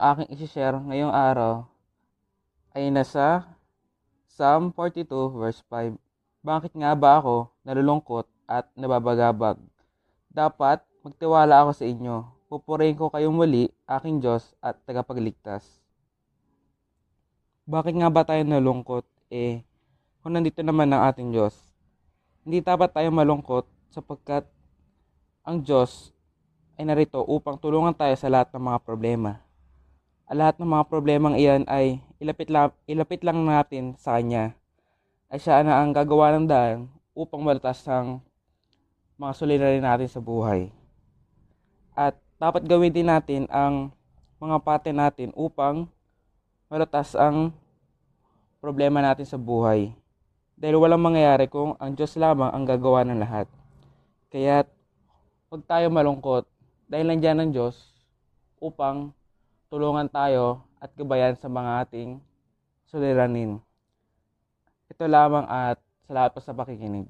aking isi-share ngayong araw ay nasa Psalm 42 verse 5. Bakit nga ba ako nalulungkot at nababagabag? Dapat magtiwala ako sa inyo. Pupurihin ko kayong muli, aking Diyos at tagapagligtas. Bakit nga ba tayo nalungkot? Eh, kung nandito naman ang ating Diyos. Hindi dapat tayo malungkot sapagkat ang Diyos ay narito upang tulungan tayo sa lahat ng mga problema. Ang lahat ng mga problemang iyan ay ilapit lang, ilapit lang natin sa Kanya. Ay siya na ang gagawa ng daan upang malutas ang mga suliranin natin sa buhay. At dapat gawin din natin ang mga pate natin upang malutas ang problema natin sa buhay. Dahil walang mangyayari kung ang Diyos lamang ang gagawa ng lahat. Kaya huwag tayo malungkot dahil nandiyan ng Diyos upang tulungan tayo at gabayan sa mga ating suliranin. Ito lamang at salamat po sa pakikinig.